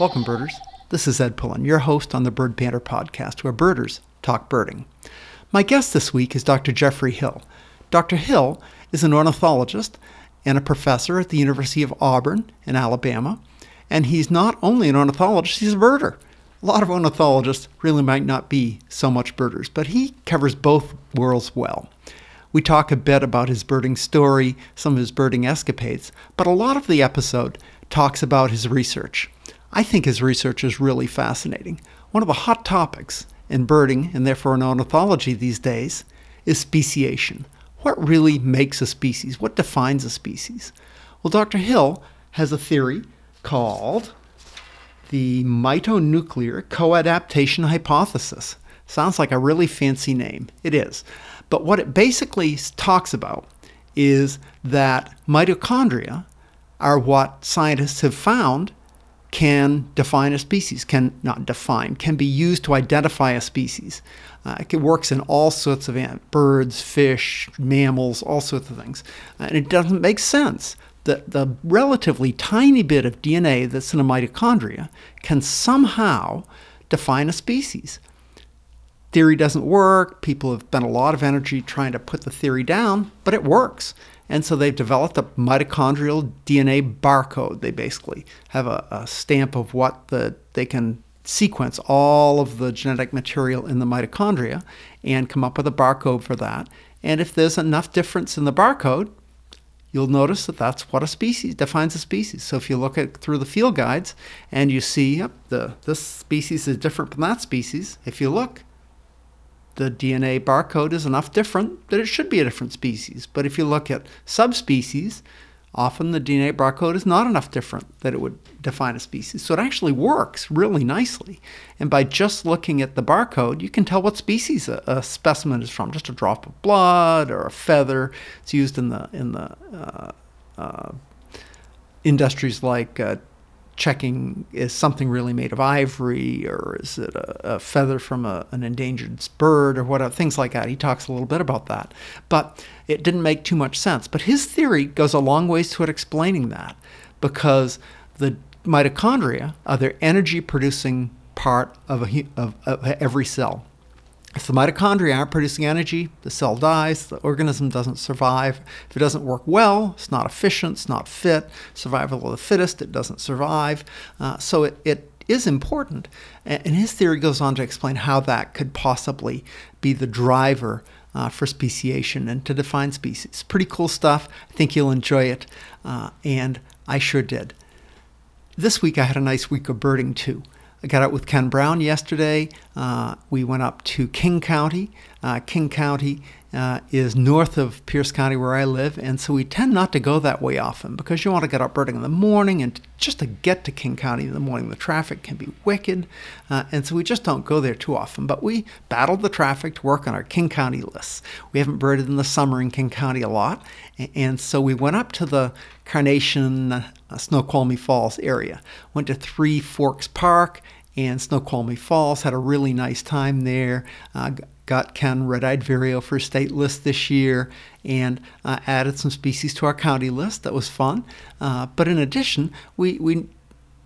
Welcome, birders. This is Ed Pullen, your host on the Bird Banter podcast, where birders talk birding. My guest this week is Dr. Jeffrey Hill. Dr. Hill is an ornithologist and a professor at the University of Auburn in Alabama. And he's not only an ornithologist, he's a birder. A lot of ornithologists really might not be so much birders, but he covers both worlds well. We talk a bit about his birding story, some of his birding escapades, but a lot of the episode talks about his research. I think his research is really fascinating. One of the hot topics in birding, and therefore in ornithology these days, is speciation. What really makes a species? What defines a species? Well, Dr. Hill has a theory called the mitonuclear coadaptation hypothesis. Sounds like a really fancy name. It is. But what it basically talks about is that mitochondria are what scientists have found can define a species, can not define, can be used to identify a species. Uh, it works in all sorts of birds, fish, mammals, all sorts of things. and it doesn't make sense that the relatively tiny bit of DNA that's in a mitochondria can somehow define a species. Theory doesn't work. People have spent a lot of energy trying to put the theory down, but it works. And so they've developed a mitochondrial DNA barcode. They basically have a, a stamp of what the they can sequence all of the genetic material in the mitochondria and come up with a barcode for that. And if there's enough difference in the barcode, you'll notice that that's what a species defines a species. So if you look at through the field guides and you see yep, the this species is different from that species, if you look, the DNA barcode is enough different that it should be a different species. But if you look at subspecies, often the DNA barcode is not enough different that it would define a species. So it actually works really nicely. And by just looking at the barcode, you can tell what species a, a specimen is from. Just a drop of blood or a feather. It's used in the in the uh, uh, industries like uh, checking is something really made of ivory or is it a, a feather from a, an endangered bird or whatever, uh, things like that. He talks a little bit about that. But it didn't make too much sense. But his theory goes a long ways toward explaining that because the mitochondria are the energy producing part of, a, of, of every cell. If the mitochondria aren't producing energy, the cell dies, the organism doesn't survive. If it doesn't work well, it's not efficient, it's not fit, survival of the fittest, it doesn't survive. Uh, so it, it is important. And his theory goes on to explain how that could possibly be the driver uh, for speciation and to define species. Pretty cool stuff. I think you'll enjoy it, uh, and I sure did. This week I had a nice week of birding too. I got out with Ken Brown yesterday. Uh, we went up to King County. Uh, King County uh, is north of Pierce County where I live, and so we tend not to go that way often because you want to get up birding in the morning, and just to get to King County in the morning, the traffic can be wicked, uh, and so we just don't go there too often. But we battled the traffic to work on our King County lists. We haven't birded in the summer in King County a lot, and so we went up to the Carnation uh, Snoqualmie Falls area. Went to Three Forks Park and Snoqualmie Falls. Had a really nice time there. Uh, got Ken red-eyed vireo for state list this year, and uh, added some species to our county list. That was fun. Uh, but in addition, we we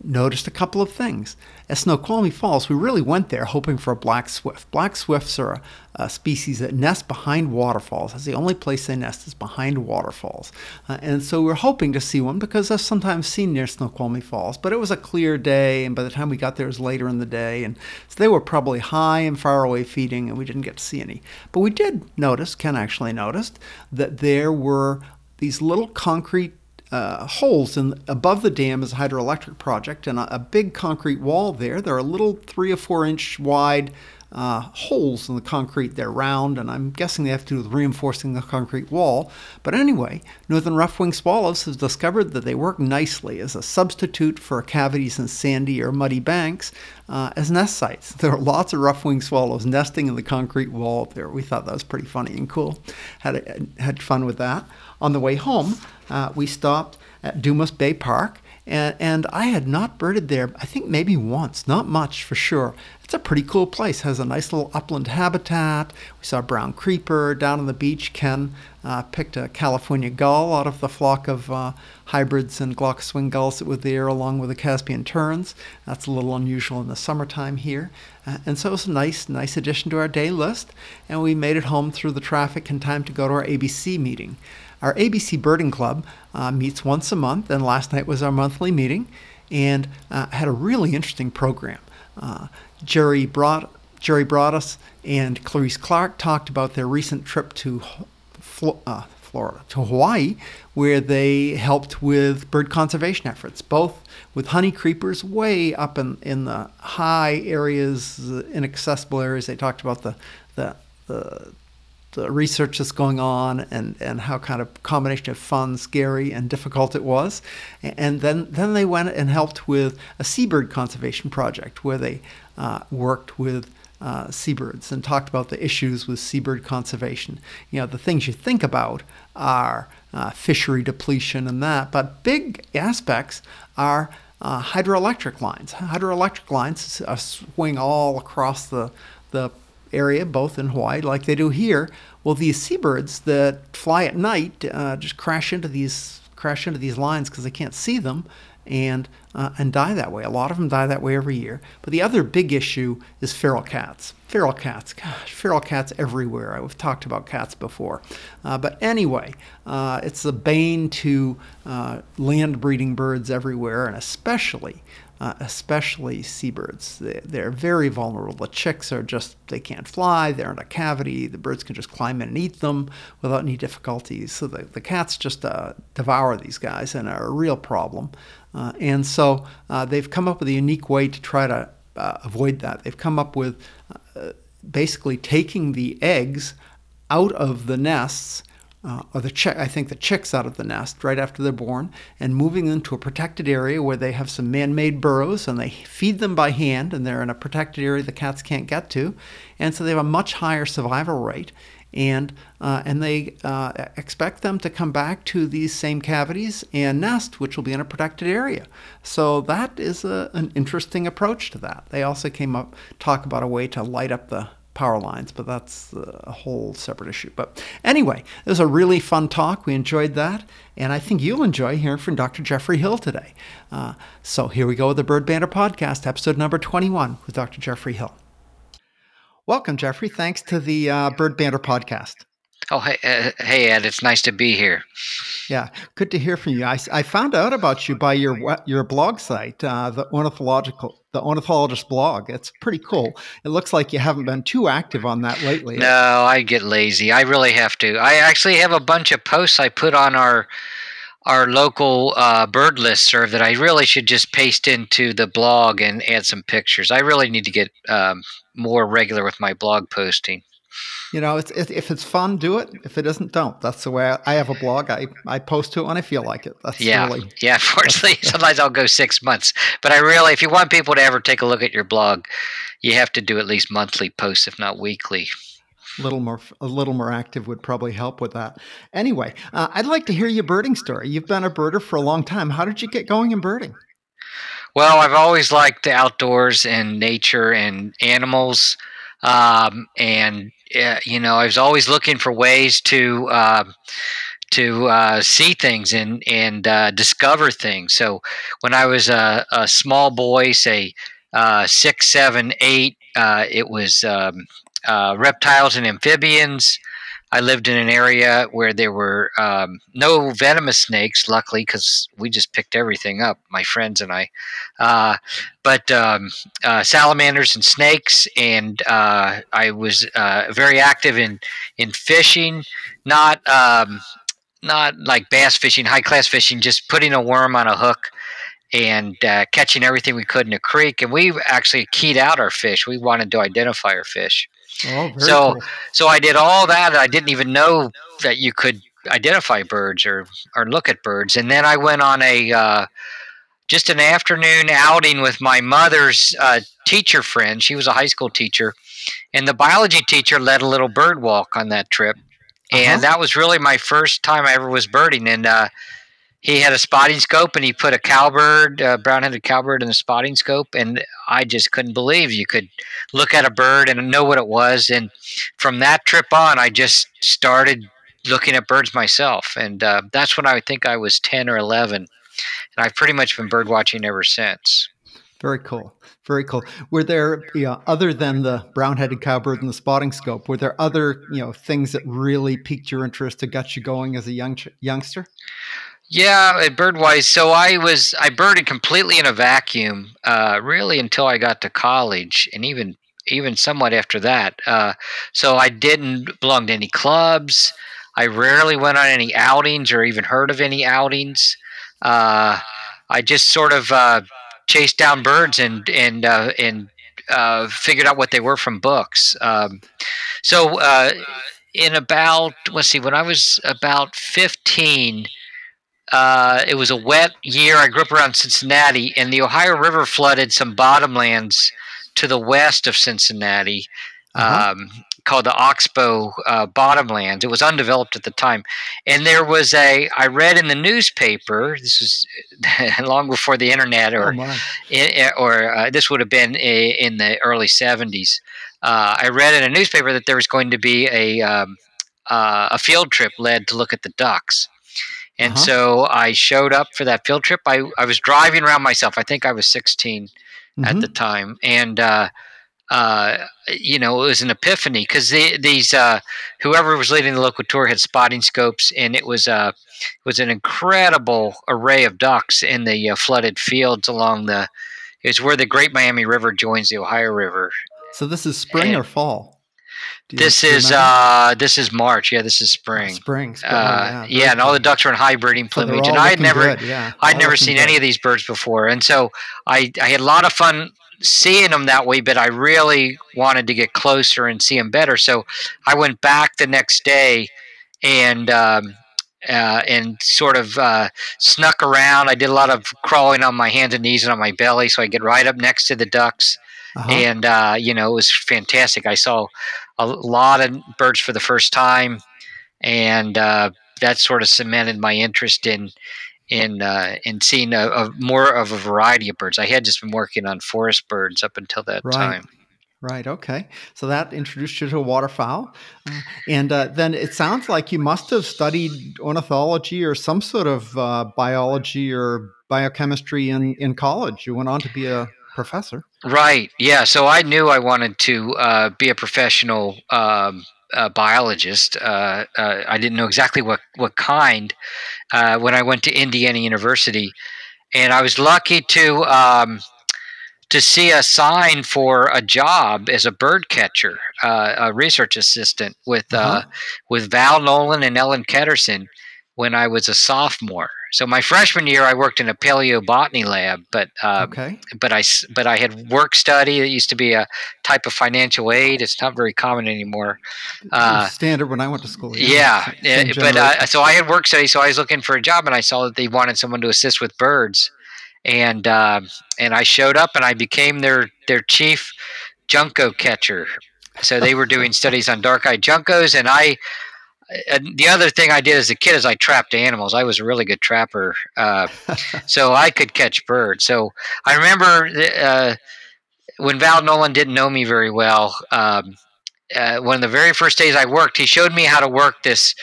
noticed a couple of things. At Snoqualmie Falls, we really went there hoping for a black swift. Black swifts are a, a species that nest behind waterfalls. That's the only place they nest is behind waterfalls. Uh, and so we are hoping to see one because they're sometimes seen near Snoqualmie Falls. But it was a clear day, and by the time we got there, it was later in the day. And so they were probably high and far away feeding, and we didn't get to see any. But we did notice, Ken actually noticed, that there were these little concrete uh, holes in above the dam is a hydroelectric project and a, a, big concrete wall there. There are little three or four inch wide uh, holes in the concrete. They're round, and I'm guessing they have to do with reinforcing the concrete wall. But anyway, northern rough-winged swallows have discovered that they work nicely as a substitute for cavities in sandy or muddy banks uh, as nest sites. There are lots of rough-winged swallows nesting in the concrete wall there. We thought that was pretty funny and cool. Had had fun with that. On the way home, uh, we stopped at Dumas Bay Park and, and I had not birded there. I think maybe once, not much for sure. It's a pretty cool place. Has a nice little upland habitat. We saw brown creeper down on the beach. Ken uh, picked a California gull out of the flock of uh, hybrids and glaucous wing gulls that were there, along with the Caspian terns. That's a little unusual in the summertime here. Uh, and so it was a nice, nice addition to our day list. And we made it home through the traffic in time to go to our ABC meeting. Our ABC Birding Club uh, meets once a month, and last night was our monthly meeting, and uh, had a really interesting program. Uh, Jerry brought Jerry Broadus and Clarice Clark talked about their recent trip to uh, Florida, to Hawaii, where they helped with bird conservation efforts, both with honey creepers way up in, in the high areas, inaccessible areas. They talked about the, the, the the research that's going on and, and how kind of combination of fun, scary, and difficult it was. And then, then they went and helped with a seabird conservation project where they uh, worked with uh, seabirds and talked about the issues with seabird conservation. You know, the things you think about are uh, fishery depletion and that, but big aspects are uh, hydroelectric lines. Hydroelectric lines uh, swing all across the, the area, both in Hawaii, like they do here. Well, these seabirds that fly at night uh, just crash into these crash into these lines because they can't see them, and uh, and die that way. A lot of them die that way every year. But the other big issue is feral cats. Feral cats, gosh, feral cats everywhere. I've talked about cats before. Uh, but anyway, uh, it's a bane to uh, land breeding birds everywhere, and especially. Uh, especially seabirds. They, are very vulnerable. The chicks are just, they can't fly, they're in a cavity, the birds can just climb in and eat them without any difficulties. So the, the cats just uh, devour these guys and are a real problem. Uh, and so uh, they've come up with a unique way to try to uh, avoid that. They've come up with basically taking the eggs out of the nests. Uh, or the chick, I think the chicks out of the nest right after they're born, and moving them to a protected area where they have some man-made burrows, and they feed them by hand, and they're in a protected area the cats can't get to, and so they have a much higher survival rate and uh, and they uh, expect them to come back to these same cavities and nest, which will be in a protected area. So that is a, an interesting approach to that. They also came up talk about a way to light up the power lines, but that's a whole separate issue. But anyway, it was a really fun talk. We enjoyed that, and I think you'll enjoy hearing from Dr. Jeffrey Hill today. Uh, so here we go with the Bird Banter podcast, episode number 21 with Dr. Jeffrey Hill. Welcome, Jeffrey. Thanks to the uh, Bird Banter podcast. Oh, hey, uh, hey, Ed. It's nice to be here. Yeah, good to hear from you. I, I found out about you by your your blog site, uh, the ornithological the ornithologist blog. It's pretty cool. It looks like you haven't been too active on that lately. No, I get lazy. I really have to. I actually have a bunch of posts I put on our our local uh, bird list serve that I really should just paste into the blog and add some pictures. I really need to get um, more regular with my blog posting. You know, it's, if it's fun, do it. If it isn't, don't. That's the way I, I have a blog. I, I post to it when I feel like it. That's yeah, really, yeah. Fortunately, sometimes I'll go six months, but I really, if you want people to ever take a look at your blog, you have to do at least monthly posts, if not weekly little more a little more active would probably help with that. Anyway, uh, I'd like to hear your birding story. You've been a birder for a long time. How did you get going in birding? Well, I've always liked the outdoors and nature and animals, um, and you know, I was always looking for ways to. Uh, to uh, see things and and uh, discover things. So when I was a, a small boy, say uh, six, seven, eight, uh, it was um, reptiles and amphibians. I lived in an area where there were um, no venomous snakes, luckily, because we just picked everything up, my friends and I. Uh, but um, uh, salamanders and snakes, and uh, I was uh, very active in in fishing, not um, not like bass fishing, high class fishing, just putting a worm on a hook and uh, catching everything we could in a creek. And we actually keyed out our fish. We wanted to identify our fish. Oh, so cool. so I did all that. I didn't even know that you could identify birds or or look at birds. And then I went on a uh, just an afternoon outing with my mother's uh, teacher friend. She was a high school teacher, and the biology teacher led a little bird walk on that trip. And uh-huh. that was really my first time I ever was birding. And uh, he had a spotting scope and he put a cowbird, a brown-headed cowbird, in the spotting scope, and I just couldn't believe you could look at a bird and know what it was. And from that trip on, I just started looking at birds myself, and uh, that's when I think I was ten or eleven, and I've pretty much been bird watching ever since. Very cool. Very cool. Were there, you know, other than the brown-headed cowbird and the spotting scope, were there other, you know, things that really piqued your interest to got you going as a young youngster? Yeah, birdwise. So I was I birded completely in a vacuum, uh, really until I got to college, and even even somewhat after that. Uh, so I didn't belong to any clubs. I rarely went on any outings or even heard of any outings. Uh, I just sort of uh, chased down birds and and uh, and uh, figured out what they were from books. Um, so uh, in about let's see, when I was about fifteen. Uh, it was a wet year. I grew up around Cincinnati, and the Ohio River flooded some bottomlands to the west of Cincinnati. Uh-huh. Um, called the Oxbow uh, Bottomlands. It was undeveloped at the time, and there was a. I read in the newspaper. This was long before the internet, Oh or i- or uh, this would have been a, in the early '70s. Uh, I read in a newspaper that there was going to be a um, uh, a field trip led to look at the ducks. And Uh-huh. so I showed up for that field trip. I, I was driving around myself. I think I was 16 at Mhm. the time, and uh, uh, you know it was an epiphany because these uh, whoever was leading the local tour had spotting scopes, and it was uh, it was an incredible array of ducks in the uh, flooded fields along the. It's where the Great Miami River joins the Ohio River. So this is spring and- or fall? This is uh, this is March. Yeah, this is spring. spring. spring. oh, Uh, very yeah, and all the ducks were in high breeding So plumage, and I had never good, yeah, I'd all never seen good. any of these birds before, and so I I had a lot of fun seeing them that way. But I really wanted to get closer and see them better, so I went back the next day and. Um, uh, and sort of uh, snuck around. I did a lot of crawling on my hands and knees and on my belly, so I get right up next to the ducks Uh-huh. and uh, you know it was fantastic. I saw a lot of birds for the first time, and uh, that sort of cemented my interest in in uh, in seeing a, a more of a variety of birds. I had just been working on forest birds up until that Right. time. Right. Okay. So that introduced you to waterfowl, uh, and uh, then it sounds like you must have studied ornithology or some sort of uh, biology or biochemistry in in college. You went on to be a professor. Right. Yeah. So I knew I wanted to uh, be a professional um, uh, biologist. Uh, uh, I didn't know exactly what what kind uh, when I went to Indiana University, and I was lucky to um, to see a sign for a job as a bird catcher, uh, a research assistant with uh, Uh-huh. with Val Nolan and Ellen Ketterson when I was a sophomore. So my freshman year, I worked in a paleobotany lab, but uh, okay. but I but I had work study. It used to be a type of financial aid. It's not very common anymore. Uh, Standard when I went to school. yeah, yeah, but uh, so I had work study, so I was looking for a job, and I saw that they wanted someone to assist with birds, and uh, and I showed up, and I became their their chief junco catcher. So they were doing studies on dark-eyed juncos, and I. And the other thing I did as a kid is I trapped animals. I was a really good trapper, uh, so I could catch birds. So I remember uh, when Val Nolan didn't know me very well. Um, uh, one of the very first days I worked, he showed me how to work this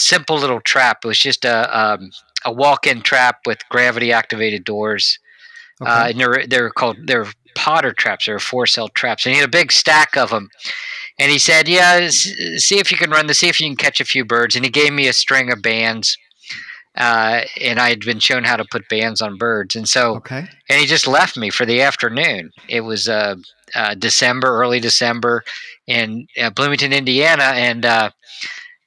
simple little trap. It was just a um, a walk-in trap with gravity-activated doors. Uh, and they're they're called they're Potter traps. They're four-cell traps, and he had a big stack of them. And he said, "Yeah, see if you can run this. See if you can catch a few birds." And he gave me a string of bands. Uh, and I had been shown how to put bands on birds, and so okay. and he just left me for the afternoon. It was uh, uh, December, early December, in uh, Bloomington, Indiana, and uh,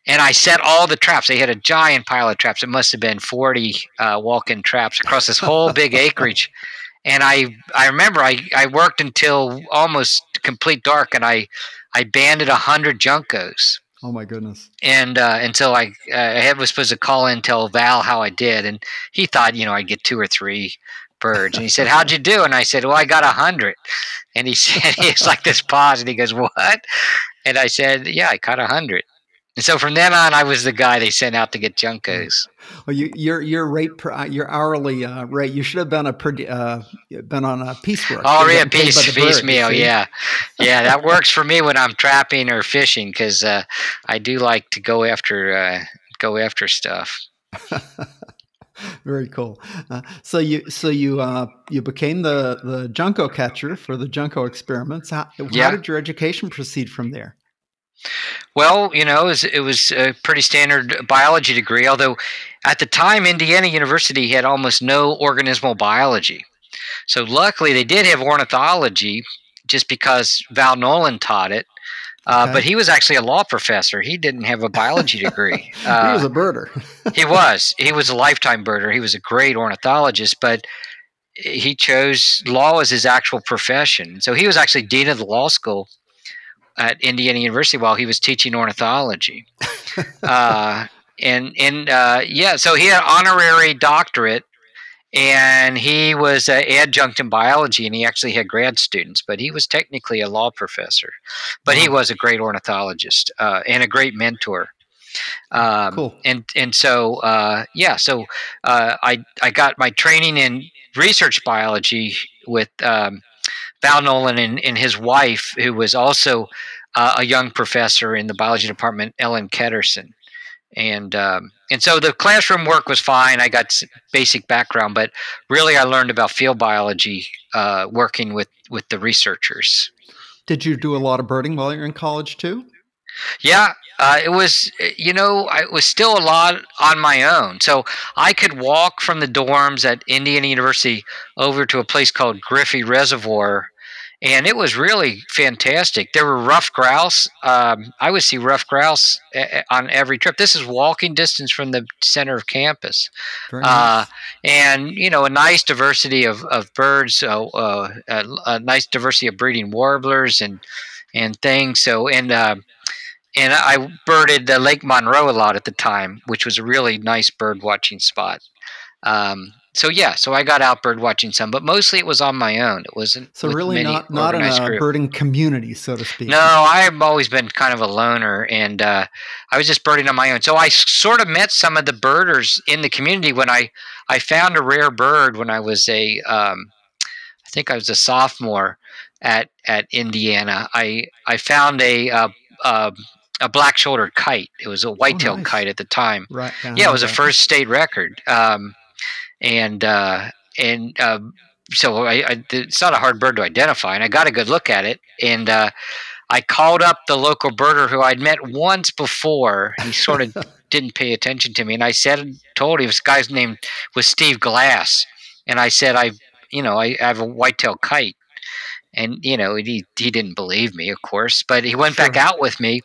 and I set all the traps. They had a giant pile of traps. It must have been forty uh, walk-in traps across this whole big acreage. And I I remember I, I worked until almost complete dark, and I I banded a hundred juncos. Oh my goodness. and uh, until I uh, I was supposed to call in and tell Val how I did, and he thought you know I'd get two or three birds, and he said, "How'd you do?" And I said, "Well, I got a hundred. And he said, he's like this pause, and he goes, "What?" And I said, "Yeah, I caught a hundred. And so from then on, I was the guy they sent out to get juncos. Well, you, your your rate per, uh, your hourly uh, rate. You should have been a per, uh, been on a piecework. Oh, yeah, getting paid by piece piecemeal. Yeah, yeah, that works for me when I'm trapping or fishing because uh, I do like to go after uh, go after stuff. Very cool. Uh, so you so you uh, you became the the junco catcher for the junco experiments. How, how did your education proceed from there? Well, you know, it was, it was a pretty standard biology degree, although at the time, Indiana University had almost no organismal biology. So luckily, they did have ornithology just because Val Nolan taught it. Uh, Okay. But he was actually a law professor. He didn't have a biology degree. he was Uh, a birder. he was. He was a lifetime birder. He was a great ornithologist, but he chose law as his actual profession. So he was actually dean of the law school at Indiana University while he was teaching ornithology. uh, and and uh, yeah, so he had honorary doctorate, and he was an adjunct in biology, and he actually had grad students, but he was technically a law professor. But he was a great ornithologist uh, and a great mentor. Um, Cool. And and so uh, yeah, so uh, I I got my training in research biology with um, Val Nolan and, and his wife, who was also uh, a young professor in the biology department, Ellen Ketterson. And um, and so the classroom work was fine. I got basic background, but really I learned about field biology uh, working with with the researchers. Did you do a lot of birding while you were in college too? Yeah, uh, it was, you know, I was still a lot on my own. So I could walk from the dorms at Indiana University over to a place called Griffy Reservoir, and it was really fantastic. There were ruffed grouse. Um, I would see ruffed grouse uh, on every trip. This is walking distance from the center of campus uh, nice. and you know a nice diversity of, of birds, uh, uh, a, a nice diversity of breeding warblers and and things. So and uh, and I birded uh, Lake Monroe a lot at the time, which was a really nice bird watching spot. Um, so yeah, so I got out bird watching some, but mostly it was on my own. It wasn't So really not not in a group. birding community, so to speak. No, I've always been kind of a loner, and uh, I was just birding on my own. So I sort of met some of the birders in the community when I I found a rare bird when I was a um, I think I was a sophomore at at Indiana. I I found a uh, uh, a black shouldered kite. It was a white-tailed nice. kite at the time. Right. Yeah, it was a first state record. Um, and uh, and um, so I, I, it's not a hard bird to identify, and I got a good look at it, and uh, I called up the local birder who I'd met once before. He sort of didn't pay attention to me, and I said, told him this guy's name was Steve Glass, and I said, I, you know, I, I have a white-tailed kite, and you know, he he didn't believe me, of course, but he went back out with me,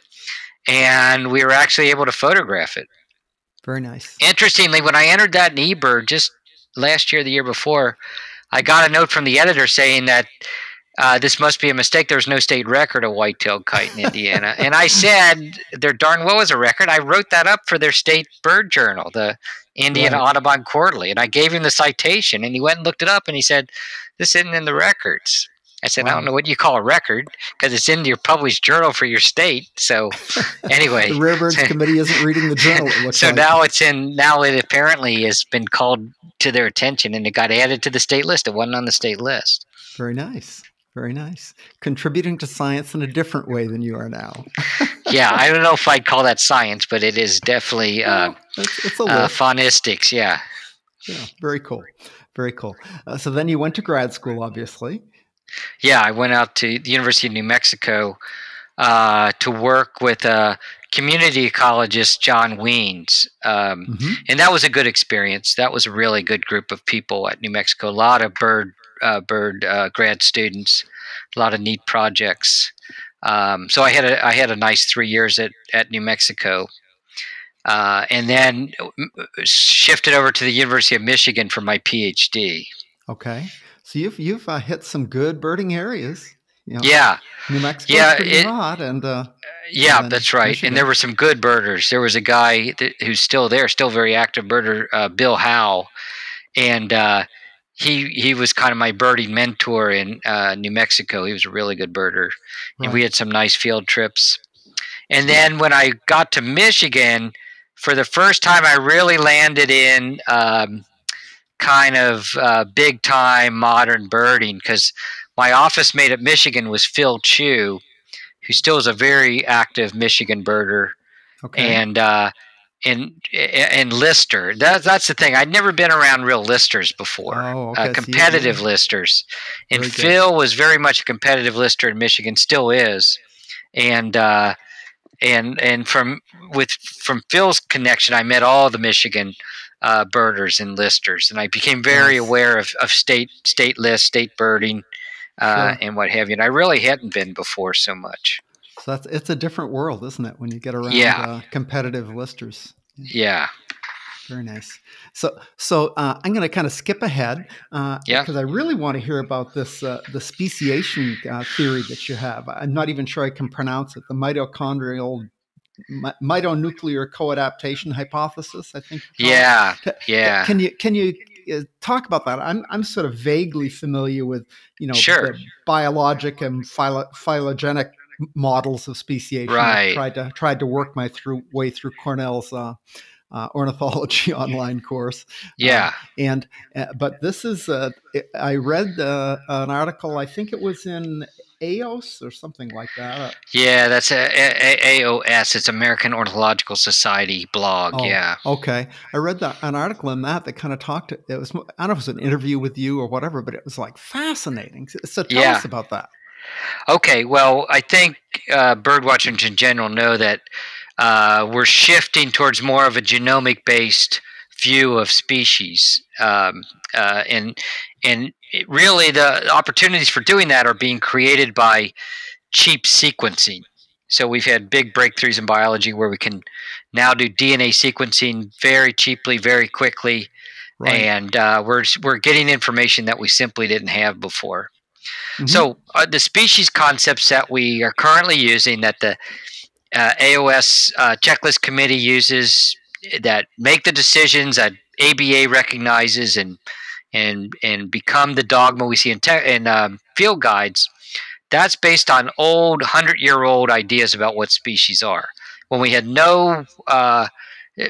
and we were actually able to photograph it. Very nice. Interestingly, when I entered that in eBird just last year, the year before, I got a note from the editor saying that uh, this must be a mistake. There's no state record of white-tailed kite in Indiana, and I said there darn well was a record. I wrote that up for their state bird journal, the Indiana Right. Audubon Quarterly, and I gave him the citation, and he went and looked it up, and he said this isn't in the records. I said I don't know what you call a record because it's in your published journal for your state. So anyway, The Rare Birds Committee isn't reading the journal. So like. now it's in. Now it apparently has been called to their attention, and it got added to the state list. It wasn't on the state list. Very nice. Very nice. Contributing to science in a different way than you are now. Yeah, I don't know if I'd call that science, but it is definitely uh, it's, it's a uh, faunistics. Yeah, yeah, very cool. Very cool. Uh, so then you went to grad school, obviously. Yeah. I went out to the University of New Mexico uh, to work with uh, community ecologist John Wiens. Um, Mhm. and that was a good experience. That was a really good group of people at New Mexico. A lot of bird uh, bird uh, grad students, a lot of neat projects. Um, so I had a I had a nice three years at at New Mexico, uh, and then uh, shifted over to the University of Michigan for my PhD. Okay. So you've you've uh, hit some good birding areas. You know, Yeah, New Mexico's Yeah, pretty it- hot, and uh, yeah, then that's right. Michigan. And there were some good birders. There was a guy that, who's still there, still very active birder, uh, Bill Howe, and uh, he he was kind of my birding mentor in uh, New Mexico. He was a really good birder, and we had some nice field trips. And then when I got to Michigan for the first time, I really landed in um, kind of uh, big time modern birding because my office mate at Michigan was Phil Chu, who still is a very active Michigan birder, Okay. and uh, and and lister. That, that's the thing. I'd never been around real listers before, Oh, okay. uh, competitive you- listers. And Very good. Phil was very much a competitive lister in Michigan, still is, and uh, and and from with from Phil's connection, I met all the Michigan uh, birders and listers, and I became very Nice. aware of, of state state list, state birding, uh, Sure. and what have you. And I really hadn't been before so much. So that's it's a different world, isn't it, when you get around Yeah. uh, competitive listers? Yeah, Very nice. So, so uh, I'm going to kind of skip ahead uh, Yeah. because I really want to hear about this uh, the speciation uh, theory that you have. I'm not even sure I can pronounce it. The mitochondrial mi- mitonuclear coadaptation hypothesis. I think. it. yeah, yeah. Can you can you uh, talk about that? I'm I'm sort of vaguely familiar with you know Sure. biologic and philo- phylogenic models of speciation. Right. tried to tried to work my through way through Cornell's uh, uh, ornithology online course. Yeah, And uh, but this is uh, I read uh, an article. I think it was in AOS or something like that. Uh, yeah. That's a, a, a- AOS. It's American Ornithological Society blog. Oh, Yeah, Okay, I read that an article in that that kind of talked. It was I don't know if it was an interview with you or whatever, but it was like fascinating. So- tell Yeah. us about that. Okay, well, I think uh, bird watchers in general know that uh, we're shifting towards more of a genomic based view of species. Um, uh, and and it really, the opportunities for doing that are being created by cheap sequencing. So we've had big breakthroughs in biology where we can now do DNA sequencing very cheaply, very quickly, Right. and uh, we're we're getting information that we simply didn't have before. Mhm. So uh, the species concepts that we are currently using, that the uh, AOS uh, checklist committee uses, that make the decisions that ABA recognizes and and and become the dogma we see in te- in um, field guides. That's based on old hundred year old ideas about what species are. When we had no uh,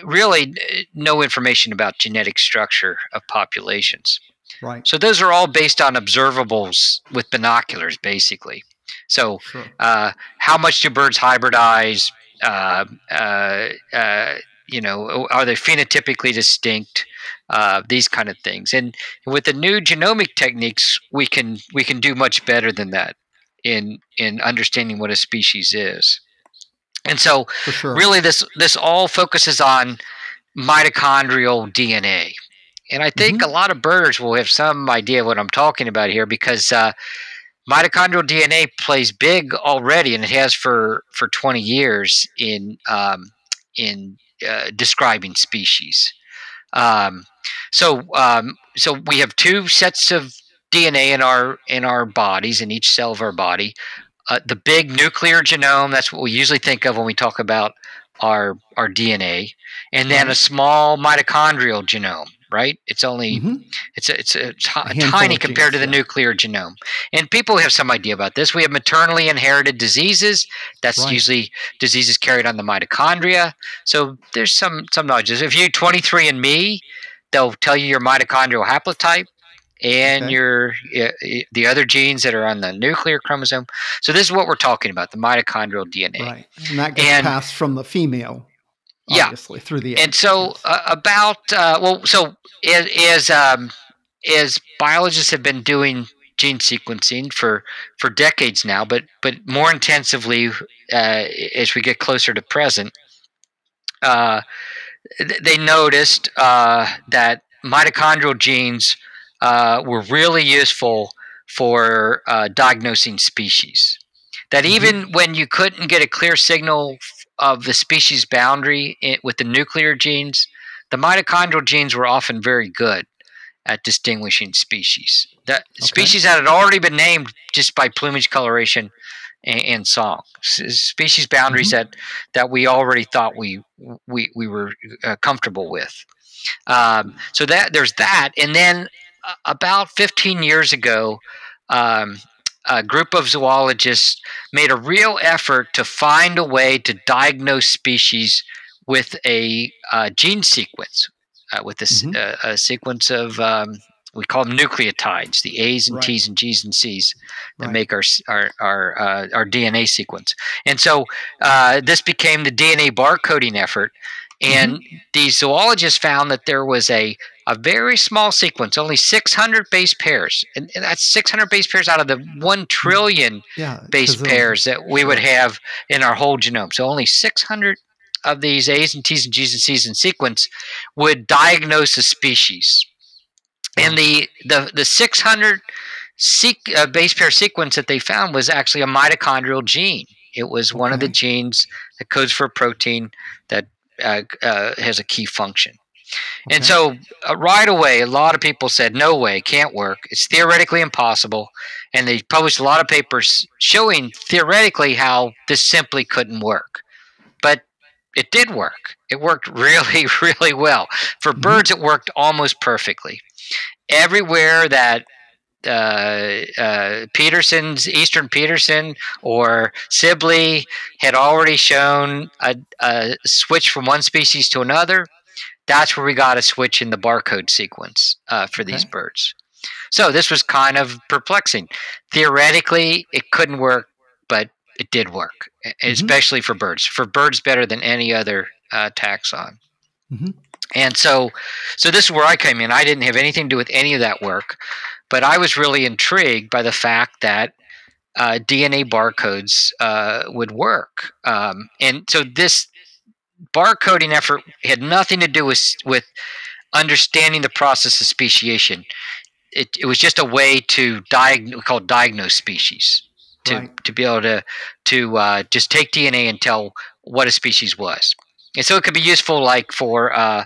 really uh, no information about genetic structure of populations. right. So those are all based on observables with binoculars, basically. So Sure. uh, how much do birds hybridize? Uh, uh, uh, you know, are they phenotypically distinct? Uh, these kind of things. And with the new genomic techniques, we can we can do much better than that in in understanding what a species is. And so, sure. really this this all focuses on mitochondrial DNA. And I think a lot of birders will have some idea of what I'm talking about here because uh, mitochondrial DNA plays big already, and it has for for 20 years in um, in uh, describing species. Um, so um, so we have two sets of DNA in our in our bodies in each cell of our body. Uh, the big nuclear genome that's what we usually think of when we talk about our our DNA, and then a small mitochondrial genome. Right? It's only Mhm. it's a, it's a, tiny compared to the nuclear genome. And people have some idea about this. We have maternally inherited diseases. That's Right. usually diseases carried on the mitochondria. So there's some some knowledge. If you 23andMe, they'll tell you your mitochondrial haplotype and Okay. your the other genes that are on the nuclear chromosome. So this is what we're talking about: the mitochondrial DNA. Right. And that gets And- passed from the female, Yeah. through the and so uh, about uh, well so is as, um, as biologists have been doing gene sequencing for for decades now but but more intensively uh, as we get closer to present uh, they noticed uh, that mitochondrial genes uh, were really useful for uh, diagnosing species that Mhm. even when you couldn't get a clear signal of the species boundary with the nuclear genes, the mitochondrial genes were often very good at distinguishing species. That species that had already been named just by plumage coloration and, and song. Species boundaries that that we already thought we we we were uh, comfortable with. Um, so that there's that, and then uh, about 15 years ago. Um, a group of zoologists made a real effort to find a way to diagnose species with a uh, gene sequence, uh, with a, Mhm. uh, a sequence of um, we call them nucleotides, the A's and Right. T's and G's and C's that Right. make our our our, uh, our DNA sequence. And so uh, this became the DNA barcoding effort. And these zoologists found that there was a a very small sequence, only 600 base pairs, and, and that's 600 base pairs out of the one trillion Yeah. base of- pairs that we would have in our whole genome. So only 600 of these A's and T's and G's and C's in sequence would diagnose a species. And the the the 600 seq- uh, base pair sequence that they found was actually a mitochondrial gene. It was one of the genes that codes for a protein that uh, uh, has a key function. And so, uh, right away, a lot of people said, "No way, can't work. It's theoretically impossible." And they published a lot of papers showing theoretically how this simply couldn't work. But it did work. It worked really, really well. For Mhm. birds, it worked almost perfectly. Everywhere that uh, uh, Peterson's Eastern Peterson or Sibley had already shown a, a switch from one species to another, that's where we got a switch in the barcode sequence uh, for these Okay. birds. So this was kind of perplexing. Theoretically, it couldn't work, but it did work, Mhm. especially for birds. For birds, better than any other uh, taxon. Mhm. And so, so this is where I came in. I didn't have anything to do with any of that work, but I was really intrigued by the fact that uh, DNA barcodes uh, would work. Um, and so this barcoding effort had nothing to do with with understanding the process of speciation. It, it was just a way to diagnose, called diagnose species, to Right. to be able to to uh, just take DNA and tell what a species was. And so it could be useful, like for uh,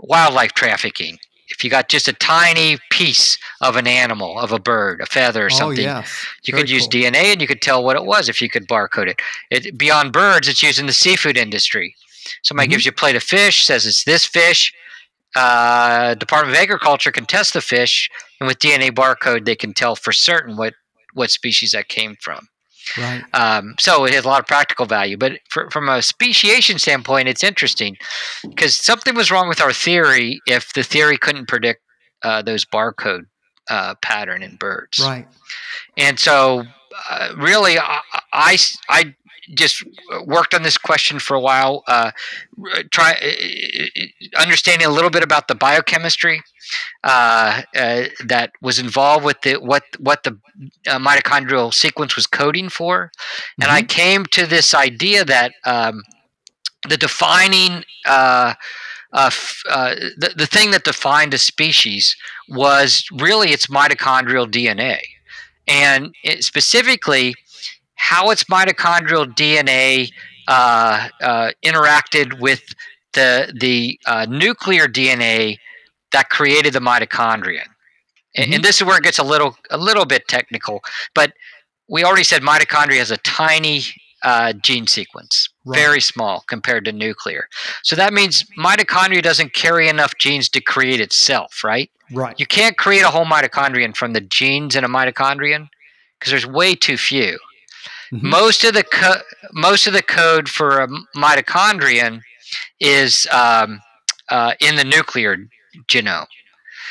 wildlife trafficking. If you got just a tiny piece of an animal, of a bird, a feather, or Oh something, yes. you Very could use cool. DNA and you could tell what it was if you could barcode it. it beyond birds, it's used in the seafood industry. Somebody Mhm. gives you a plate of fish, says it's this fish. Uh, Department of Agriculture can test the fish, and with DNA barcode, they can tell for certain what what species that came from. Right. Um, so it has a lot of practical value. But for, from a speciation standpoint, it's interesting because something was wrong with our theory if the theory couldn't predict uh, those barcode uh, pattern in birds. Right. And so, uh, really, I, I, I just worked on this question for a while, uh, try uh, understanding a little bit about the biochemistry uh, uh, that was involved with the what what the uh, mitochondrial sequence was coding for, and I came to this idea that um, the defining uh, uh, f- uh, the, the thing that defined a species was really its mitochondrial DNA, and it, specifically how its mitochondrial DNA uh, uh, interacted with the the uh, nuclear DNA that created the mitochondria. And, and this is where it gets a little a little bit technical, but we already said mitochondria has a tiny uh, gene sequence, Right. very small compared to nuclear. So that means mitochondria doesn't carry enough genes to create itself, right? Right. You can't create a whole mitochondrion from the genes in a mitochondrion because there's way too few. Mhm. Most of the co- most of the code for a mitochondrion is um, uh, in the nuclear genome,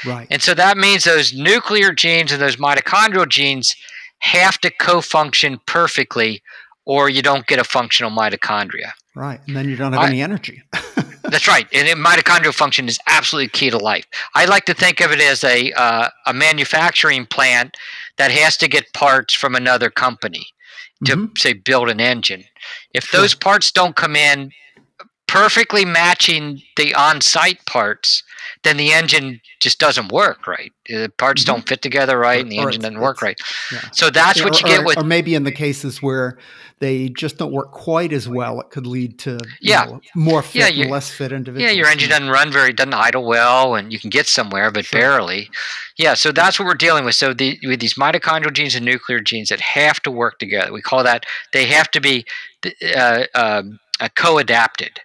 Right. and so that means those nuclear genes and those mitochondrial genes have to co-function perfectly, or you don't get a functional mitochondria. Right. And then you don't have I- any energy. That's right. And it- mitochondrial function is absolutely key to life. I like to think of it as a uh, a manufacturing plant that has to get parts from another company to Mhm. say build an engine. If Sure. those parts don't come in perfectly matching the on-site parts, then the engine just doesn't work right. The parts Mhm. don't fit together right, Or- and the engine doesn't work right. yeah. So that's Yeah, what or, you get or- with or maybe in the cases where they just don't work quite as well, it could lead to Yeah. know, more fit Yeah, and less fit individuals. Yeah, your engine doesn't run very, doesn't idle well, and you can get somewhere, but Sure. barely. Yeah, so that's what we're dealing with. So the, with these mitochondrial genes and nuclear genes that have to work together, we call that they have to be uh, um, uh, co-adapted,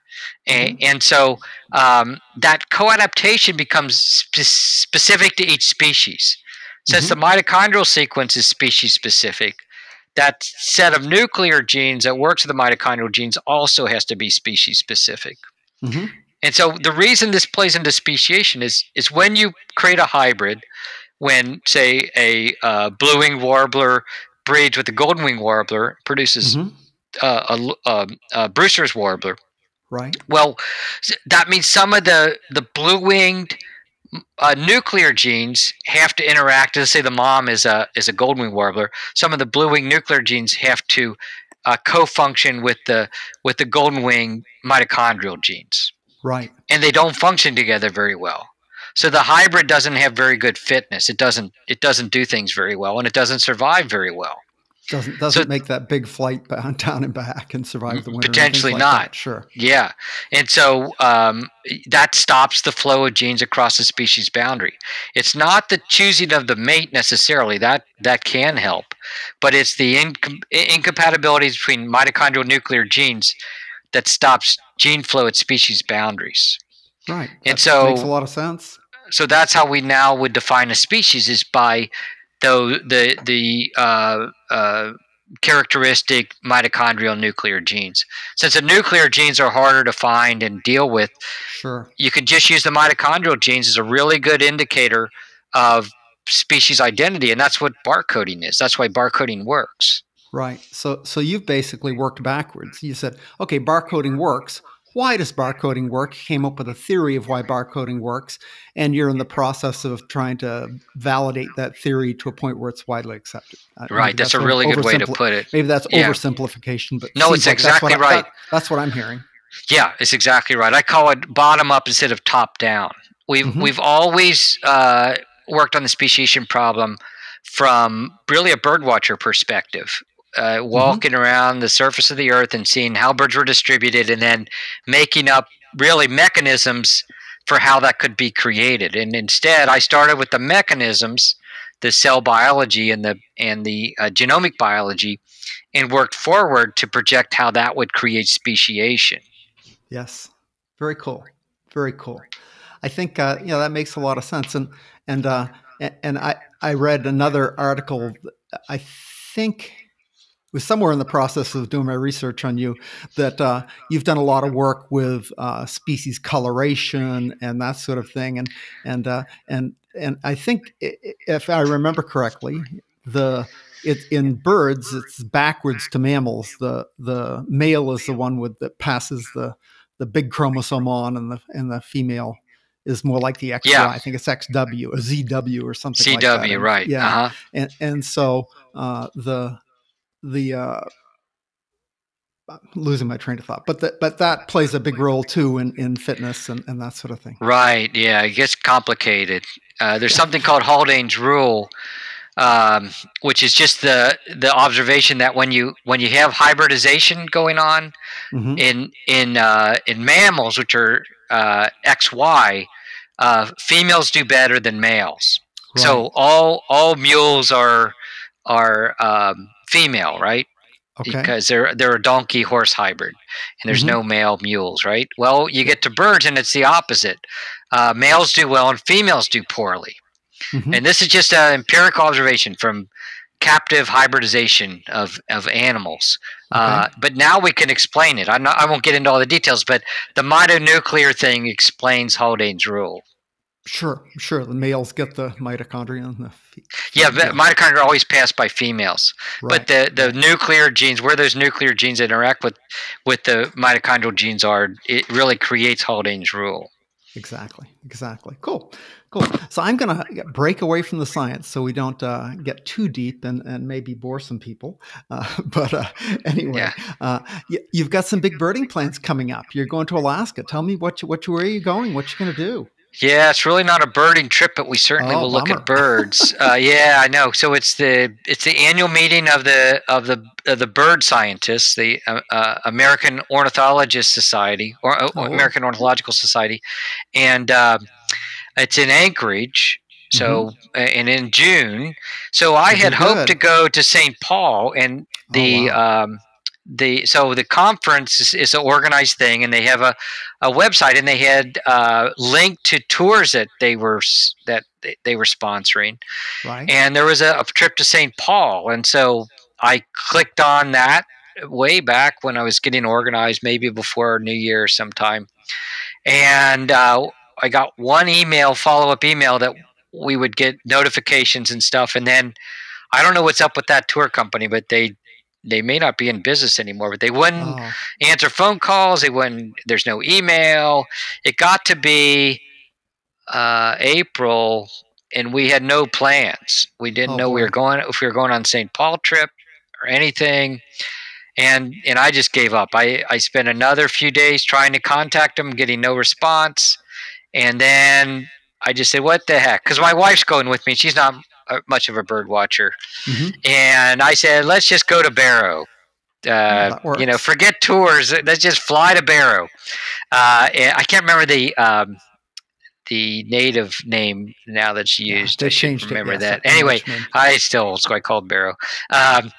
and, and so um, that co-adaptation becomes spe- specific to each species. Since the mitochondrial sequence is species specific, that set of nuclear genes that works with the mitochondrial genes also has to be species specific. hmm And so the reason this plays into speciation is is when you create a hybrid, when say a uh, blue-winged warbler breeds with a golden-winged warbler, produces hmm uh, a, l- um, a Brewster's warbler. Right. Well, that means some of the the blue-winged uh, nuclear genes have to interact. Let's say the mom is a is a golden-winged warbler. Some of the blue-winged nuclear genes have to uh, co-function with the with the golden wing mitochondrial genes Right. and they don't function together very well. So the hybrid doesn't have very good fitness. It doesn't it doesn't do things very well and it doesn't survive very well. Doesn't doesn't make that big flight down and back and survive the winter. Potentially like not. that. Sure. Yeah. And so um, that stops the flow of genes across the species boundary. It's not the choosing of the mate necessarily. That that can help. But it's the incom- incompatibilities between mitochondrial nuclear genes that stops gene flow at species boundaries. Right. And That so- makes a lot of sense. so that's how we now would define a species is by the the the uh, uh, characteristic mitochondrial nuclear genes. Since the nuclear genes are harder to find and deal with, Sure. you can just use the mitochondrial genes as a really good indicator of species identity, and that's what barcoding is. That's why barcoding works. Right. So so you've basically worked backwards. You said, okay, barcoding works. Why does barcoding work? Came up with a theory of why barcoding works, and you're in the process of trying to validate that theory to a point where it's widely accepted. Uh, Right. That's a really good way to put it. Maybe that's Yeah. oversimplification, but No, it's like that's exactly I- right. that- that's what I'm hearing. Yeah, it's exactly right. I call it bottom up instead of top down. We've Mhm. we've always uh, worked on the speciation problem from really a birdwatcher perspective, uh, walking around the surface of the earth and seeing how birds were distributed, and then making up really mechanisms for how that could be created. And instead, I started with the mechanisms, the cell biology and the and the uh, genomic biology, and worked forward to project how that would create speciation. Yes, very cool, very cool. I think uh, you know that makes a lot of sense, and and uh, and I I read another article. I think was somewhere in the process of doing my research on you that uh, you've done a lot of work with uh, species coloration and that sort of thing, and and uh, and and I think if I remember correctly, the it in birds it's backwards to mammals. The the male is the one with that passes the the big chromosome on, and the and the female is more like the XY. Yeah. I think it's XW or ZW or something. like that. CW, And- right? Yeah, Uh-huh. and and so uh, the the uh, I'm losing my train of thought, but that but that plays a big role too in in fitness and, and that sort of thing. Right. Yeah, it gets complicated. Uh, there's something called Haldane's rule, um, which is just the the observation that when you when you have hybridization going on hmm in in uh, in mammals, which are uh, XY, uh, females do better than males. So all all mules are are um, female, right? okay, because they're they're a donkey horse hybrid and there's Mhm. no male mules right? Well you get to birds and it's the opposite. Uh, males do well and females do poorly. Mhm. and this is just an empirical observation from captive hybridization of, of animals. Uh, but now we can explain it. I'm not, i won't get into all the details but the mitonuclear thing explains haldane's rule sure, sure. The males get the mitochondria and the fe- yeah, but mitochondria always passed by females right. But the, the nuclear genes, where those nuclear genes interact with, with the mitochondrial genes are, it really creates Haldane's rule. Exactly. Exactly. Cool. Cool. So I'm going to break away from the science so we don't uh, get too deep and, and maybe bore some people. Uh, but uh, anyway, Yeah. uh, y- you've got some big birding plans coming up. You're going to Alaska. Tell me what you, what you, where are you going? What you going to do? Yeah, it's really not a birding trip, but we certainly Oh, will look at birds. uh, yeah, I know. So it's the it's the annual meeting of the of the of the bird scientists, the uh, uh, American Ornithologist Society or uh, Oh. American Ornithological Society, and um it's in Anchorage. So uh, and in June, so I had hoped to go to St. Paul, and the Oh, wow. um, the so the conference is, is an organized thing, and they have a, a website, and they had uh, linked to tours that they were that they, they were sponsoring, Right. and there was a, a trip to St. Paul, and so I clicked on that way back when I was getting organized, maybe before New Year sometime, and uh, I got one email, follow up email that we would get notifications and stuff, and then I don't know what's up with that tour company, but they they may not be in business anymore, but they wouldn't Oh, answer phone calls. They wouldn't. There's no email. It got to be uh, April, and we had no plans. We didn't Oh, know we were going if we were going on St. Paul trip or anything. And and I just gave up. I I spent another few days trying to contact them, getting no response, and then I just said, "What the heck?" Because my wife's going with me. She's not much of a bird watcher, mhm. and I said, "Let's just go to Barrow." Uh, you know, forget tours. Let's just fly to Barrow. Uh, I can't remember the um, the native name now that's Yeah, used. they I changed it. remember yes, that. Anyway, I still it's quite called Barrow. Um,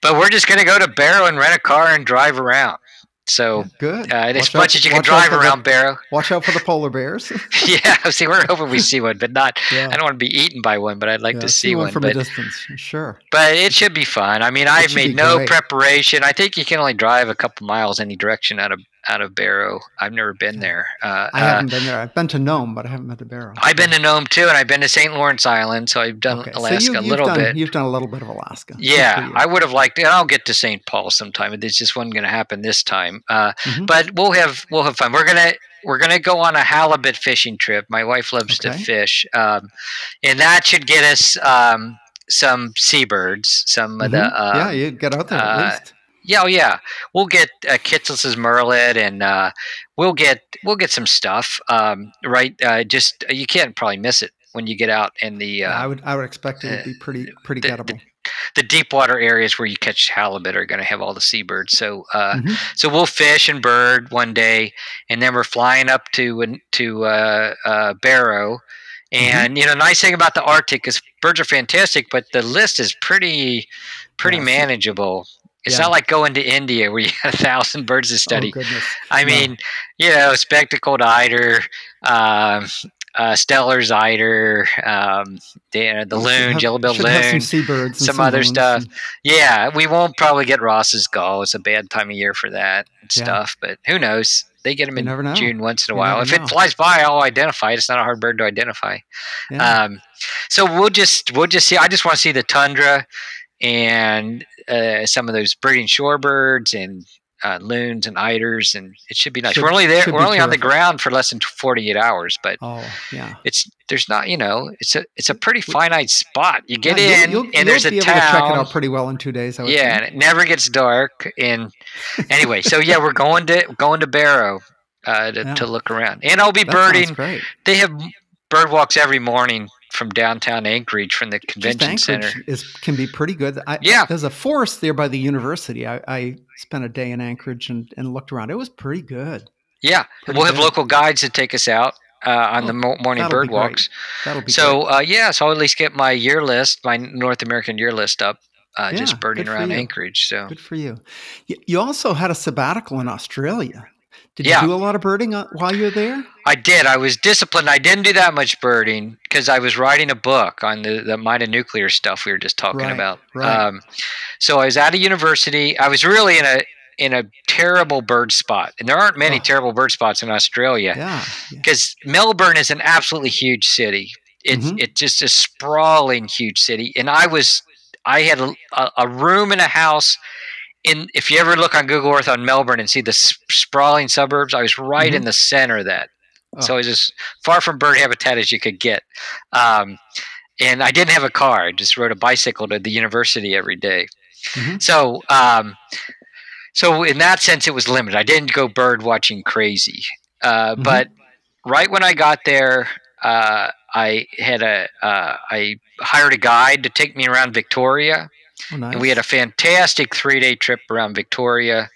but we're just going to go to Barrow and rent a car and drive around. So good. uh, and as Watch out- much as you can drive for the- around Barrow, Watch out for the polar bears. yeah. See, we're hoping we see one, but not. yeah. I don't want to be eaten by one, but I'd like yeah, to see one. from but a distance. Sure. but it should be fun. I mean, I've made no great. preparation. I think you can only drive a couple miles any direction out of out of Barrow. I've never been there. Uh, I uh, haven't been there. I've been to Nome, but I haven't been to Barrow. I've been to Nome too, and I've been to St. Lawrence Island, so I've done Okay, Alaska so you, a little done, bit. You've done a little bit of Alaska. Yeah. I would have liked. And I'll get to St. Paul sometime. This just wasn't going to happen this time. Uh, Mhm. But we'll have we'll have fun. We're gonna we're gonna go on a halibut fishing trip. My wife loves to fish, um, and that should get us um, some seabirds. Some of the uh, yeah, you get out there uh, at least. Yeah, oh yeah. We'll get uh, Kittlitz's murrelet, and uh, we'll get we'll get some stuff. Um, right, uh, just you can't probably miss it when you get out in the uh, I would I would expect it to be pretty pretty the- gettable. the deep water areas where you catch halibut are going to have all the seabirds. So uh, Mhm. so we'll fish and bird one day, and then we're flying up to to uh, uh, Barrow. Mm-hmm. And you know, nice thing about the Arctic is birds are fantastic, but the list is pretty pretty Yes. manageable. It's Yeah. not like going to India where you have a thousand birds to study. Oh goodness. I No. mean, you know, spectacled eider, um, uh, Steller's eider, um, the, the loon, yellow-billed some loon. seabirds, and some other stuff. and- Yeah, we won't probably get Ross's gull. It's a bad time of year for that Yeah. stuff, but who knows? They get them You in know. June once in a You while. If it flies by, I'll identify it. It's not a hard bird to identify. yeah. Um, so we'll just we'll just see. I just want to see the tundra and uh, some of those breeding shorebirds and uh, loons and eiders, and it should be nice. Should- we're only there. We're only on the ground for less than forty eight hours, but oh yeah. it's there's not you know it's a it's a pretty finite spot. You get Yeah, in you'll, you'll, and there's you'll a be able to check it town. out pretty well in two days. Yeah, and it never gets dark. And anyway, so yeah, we're going to going to Barrow uh, to, Yeah. to look around, and I'll be that birding. They have bird walks every morning from downtown Anchorage from the convention Anchorage center. is can be pretty good. I, Yeah. there's a forest there by the university. I, I spent a day in Anchorage and, and looked around. It was pretty good. Yeah, Pretty we'll have local guides that take us out uh, on Oh, the morning that'll be bird walks. That'll be So uh, yeah, so I'll at least get my year list, my North American year list up, uh, Yeah, just birding around you. Anchorage. So good for you. You also had a sabbatical in Australia. Did Yeah. you do a lot of birding uh, while you were there? I did. I was disciplined. I didn't do that much birding because I was writing a book on the the mitonuclear stuff we were just talking Right, about. right. Um, so I was at a university. I was really in a in a terrible bird spot, and there aren't many Oh. terrible bird spots in Australia Yeah. yeah. because Melbourne is an absolutely huge city. It's Mhm. it's just a sprawling huge city, and I was I had a, a room in a house. In if you ever look on Google Earth on Melbourne and see the sprawling suburbs, I was right in the center of that. So Oh. I was as far from bird habitat as you could get. Um, and I didn't have a car. I just rode a bicycle to the university every day. Mhm. So, um, so in that sense, it was limited. I didn't go bird watching crazy. Uh, Mhm. But right when I got there, uh, I had a uh, I hired a guide to take me around Victoria. Oh, nice. And we had a fantastic three day trip around Victoria,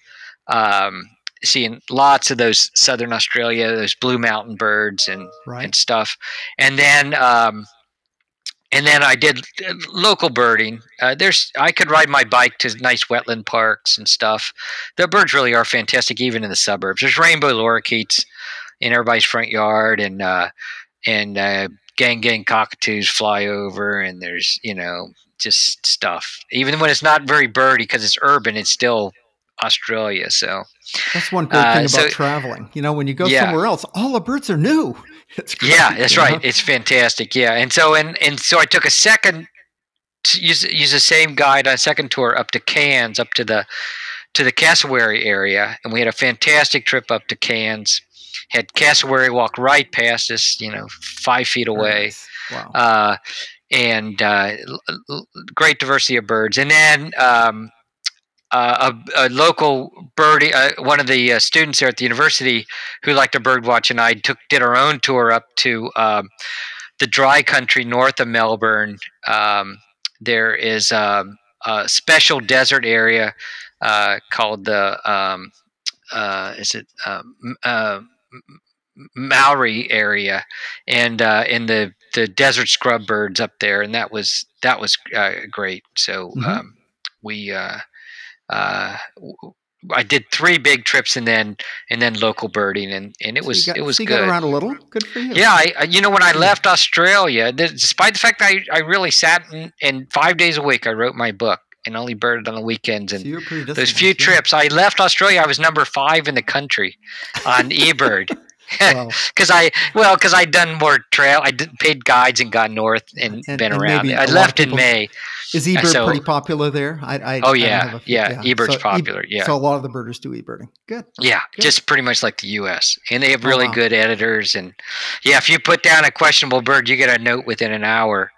um, seeing lots of those southern Australia, those blue mountain birds and, right. and stuff. And then, um, and then I did uh, local birding. Uh, there's I could ride my bike to nice wetland parks and stuff. The birds really are fantastic, even in the suburbs. There's rainbow lorikeets in everybody's front yard, and uh, and uh, gang gang cockatoos fly over, and there's you know just stuff. Even when it's not very birdy because it's urban, it's still Australia. So that's one great thing uh, about so, traveling. You know, when you go yeah. somewhere else, all the birds are new. Great, yeah, that's right. Know? It's fantastic. Yeah, and so and and so I took a second use use the same guide on a second tour up to Cairns, up to the to the cassowary area, and we had a fantastic trip up to Cairns. Had cassowary walk right past us, you know, five feet away. Nice. Wow. Uh, and uh, great diversity of birds. And then um, uh, a, a, local birdie, uh, one of the uh, students there at the university who liked to bird watch, and I took did our own tour up to um, the dry country north of Melbourne. Um, there is um, a special desert area uh, called the um, uh, is it Maori area, and in the the desert scrub birds up there, and that was that was great. So mm-hmm. Um, we uh, I did three big trips and then and then local birding and, and it so was got, it was so you good. Got around a little. Good for you. Yeah, I, you know when I left Australia, despite the fact that I, I really sat and, and five days a week I wrote my book and only birded on the weekends and so those few yeah. trips I left Australia I was number five in the country on eBird. Because I well, because I'd done more trail. I did, paid guides and gone north and, and been and around. I left in May. Is eBird so, pretty popular there? I, I oh yeah, yeah, yeah. eBird's so popular. yeah, so a lot of the birders do eBirding. Good. Yeah, good. just pretty much like the U.S. and they have oh, really wow. good editors. And yeah, if you put down a questionable bird, you get a note within an hour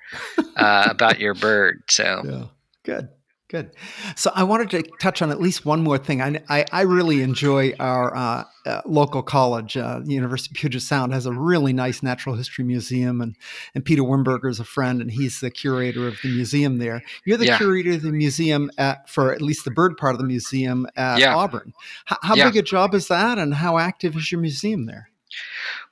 uh, about your bird. So yeah, good. Good. So I wanted to touch on at least one more thing. I, I, I really enjoy our uh, uh, local college, uh, University of Puget Sound, has a really nice natural history museum, and and Peter Wimberger is a friend, and he's the curator of the museum there. You're the yeah. curator of the museum at, for at least the bird part of the museum at yeah. Auburn. H- how yeah. big a job is that, and how active is your museum there?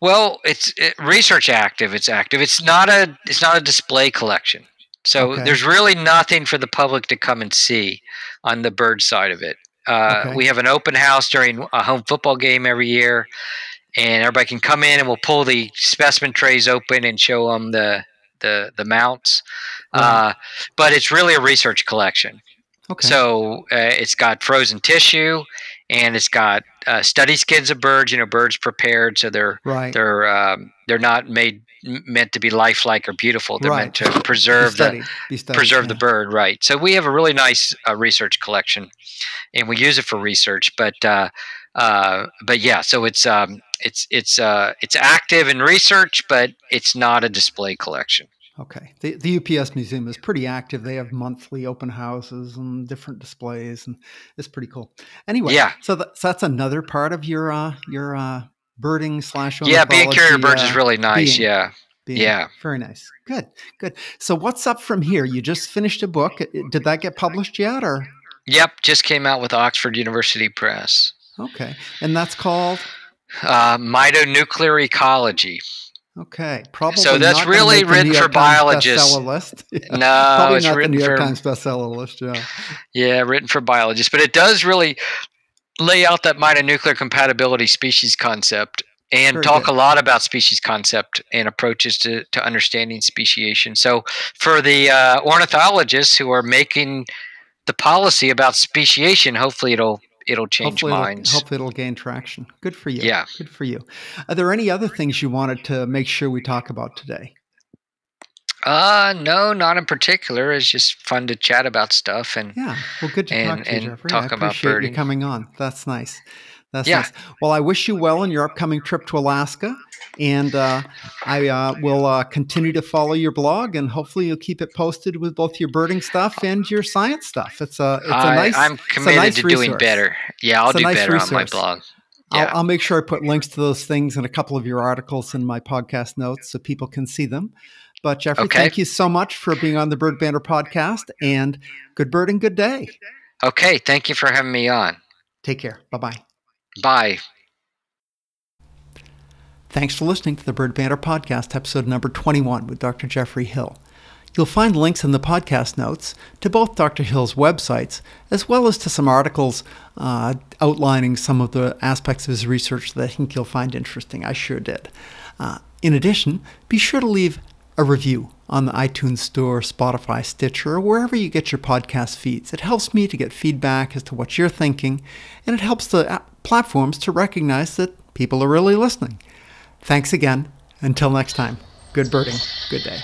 Well, it's it, research active. It's active. It's not a it's not a display collection. So okay. there's really nothing for the public to come and see on the bird side of it. Uh, okay. We have an open house during a home football game every year, and everybody can come in and we'll pull the specimen trays open and show them the the the mounts. Uh, but it's really a research collection. Okay. So uh, it's got frozen tissue, and it's got uh, study skins of birds. You know, birds prepared, so they're right. they're um, they're not made meant to be lifelike or beautiful. They're right. meant to preserve studied, the studied, preserve yeah. the bird. Right. So we have a really nice uh, research collection, and we use it for research. But uh, uh, but yeah, so it's um, it's it's uh, it's active in research, but it's not a display collection. Okay. The, the UPS museum is pretty active. They have monthly open houses and different displays, and it's pretty cool. Anyway, yeah. So, that, so that's another part of your uh, your uh, birding slash yeah being carrier birds uh, is really nice being, yeah being, yeah very nice good good so what's up from here you just finished a book did that get published yet or yep just came out with oxford university press okay and that's called uh, mitonuclear ecology Okay, probably. So that's really written for biologists. List. Yeah. No, probably it's not written the New York for, Times bestseller list. Yeah. Yeah, written for biologists, but it does really lay out that mitonuclear compatibility species concept and Very talk good. a lot about species concept and approaches to, to understanding speciation. So, for the uh, ornithologists who are making the policy about speciation, hopefully it'll it'll change hopefully minds. It'll, hopefully, it'll gain traction. Good for you. Yeah, good for you. Are there any other things you wanted to make sure we talk about today? Uh, no, not in particular. It's just fun to chat about stuff and yeah. Well, good to and, talk to you, Jeffrey. Talk I appreciate about you coming on. That's nice. That's yeah. nice. Well, I wish you well in your upcoming trip to Alaska, and uh, I uh, will uh, continue to follow your blog, and hopefully you'll keep it posted with both your birding stuff and your science stuff. It's a it's a nice. I'm committed nice to resource. doing better. Yeah, I'll do nice better resource. on my blog. Yeah. I'll, I'll, make sure I put links to those things and a couple of your articles in my podcast notes so people can see them. But Jeffrey, okay. thank you so much for being on the Bird Banter podcast and good bird and good day. Okay. Thank you for having me on. Take care. Bye bye. Bye. Thanks for listening to the Bird Banter podcast, episode number 21 with Dr. Jeffrey Hill. You'll find links in the podcast notes to both Dr. Hill's websites, as well as to some articles uh, outlining some of the aspects of his research that I think you'll find interesting. I sure did. Uh, in addition, be sure to leave a review on the iTunes Store, Spotify, Stitcher, or wherever you get your podcast feeds. It helps me to get feedback as to what you're thinking, and it helps the platforms to recognize that people are really listening. Thanks again. Until next time, good birding, good day.